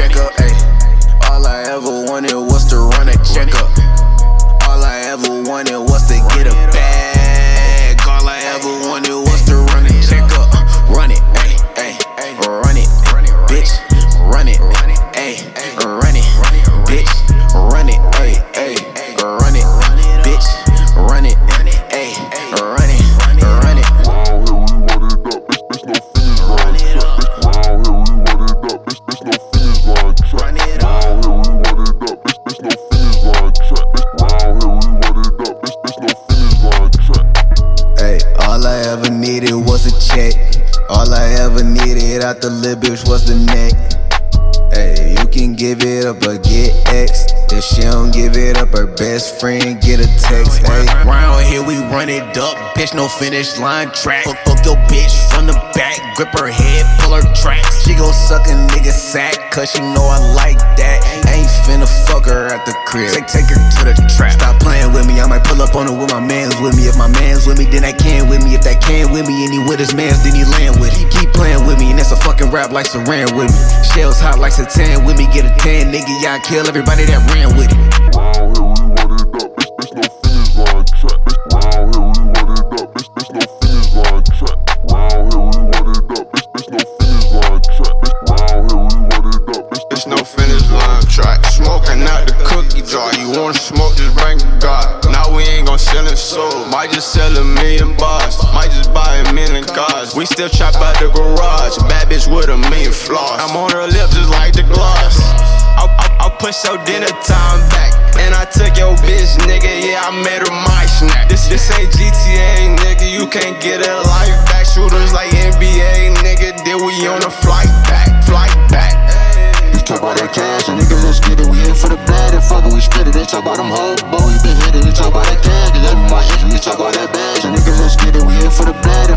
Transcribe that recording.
run a checkup, ayy. All I ever a check. All I ever needed out the lil bitch was the neck. Hey, you can give it up or get X. If she don't give it up, her best friend get a text. Hey, round here we run it up, bitch, no finish line track. Fuck, fuck your bitch from the back, grip her head, pull her tracks. She gon' suck a nigga sack, cause she know I like that. Ain't finna fuck her at the crib. Take, take her to the trap. Stop playing with me, I might up on her with my mans with me. If my mans with me, then that can with me. If that can with me, and he with his mans, then he land with it. Keep playing with me, and that's a fucking rap like Saran with me. Shells hot like Satan with me, get a tan, nigga, I kill everybody that ran with it. Round here we want it up, bitch, bitch no. Round here we want it up, bitch, bitch no. Round here we want it up, bitch, bitch no track. Round here we want it up, bitch, It's no finish line track. Smoking out the cookie jar. You wanna smoke, just bring God. We ain't gon' sell it soul. Might just sell a million bars. Might just buy a million cars. We still chop out the garage. Bad bitch with a million flaws. I'm on her lip just like the gloss. I'll, I'll, I'll push your dinner time back. And I took your bitch, nigga. Yeah, I made her my snack. This, this ain't GTA, nigga. You can't get a life back. Shooters like NBA, nigga. Then we on a flight back, flight back. You talk about that cash, nigga, let's get it. We in for the bag, and fuck we spit it. They talk about them hoes, but been. You talk about that cash, and that be my history. You talk about that bag, and nigga, let's get it. We in for the bag,